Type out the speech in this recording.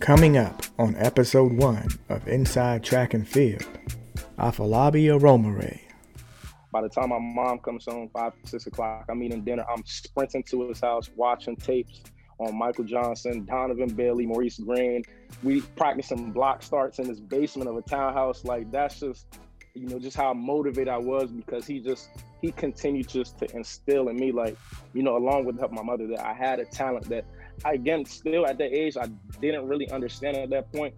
Coming up on episode one of Inside Track and Field, Afolabi Romare. By the time my mom comes home, five, six o'clock, I'm eating dinner. I'm sprinting to his house, watching tapes on Michael Johnson, Donovan Bailey, Maurice Greene. We practicing block starts in this basement of a townhouse. Like that's just, you know, just how motivated I was because he just he continued just to instill in me, like, you know, along with help my mother, that I had a talent that I, again, still at that age, I didn't really understand at that point.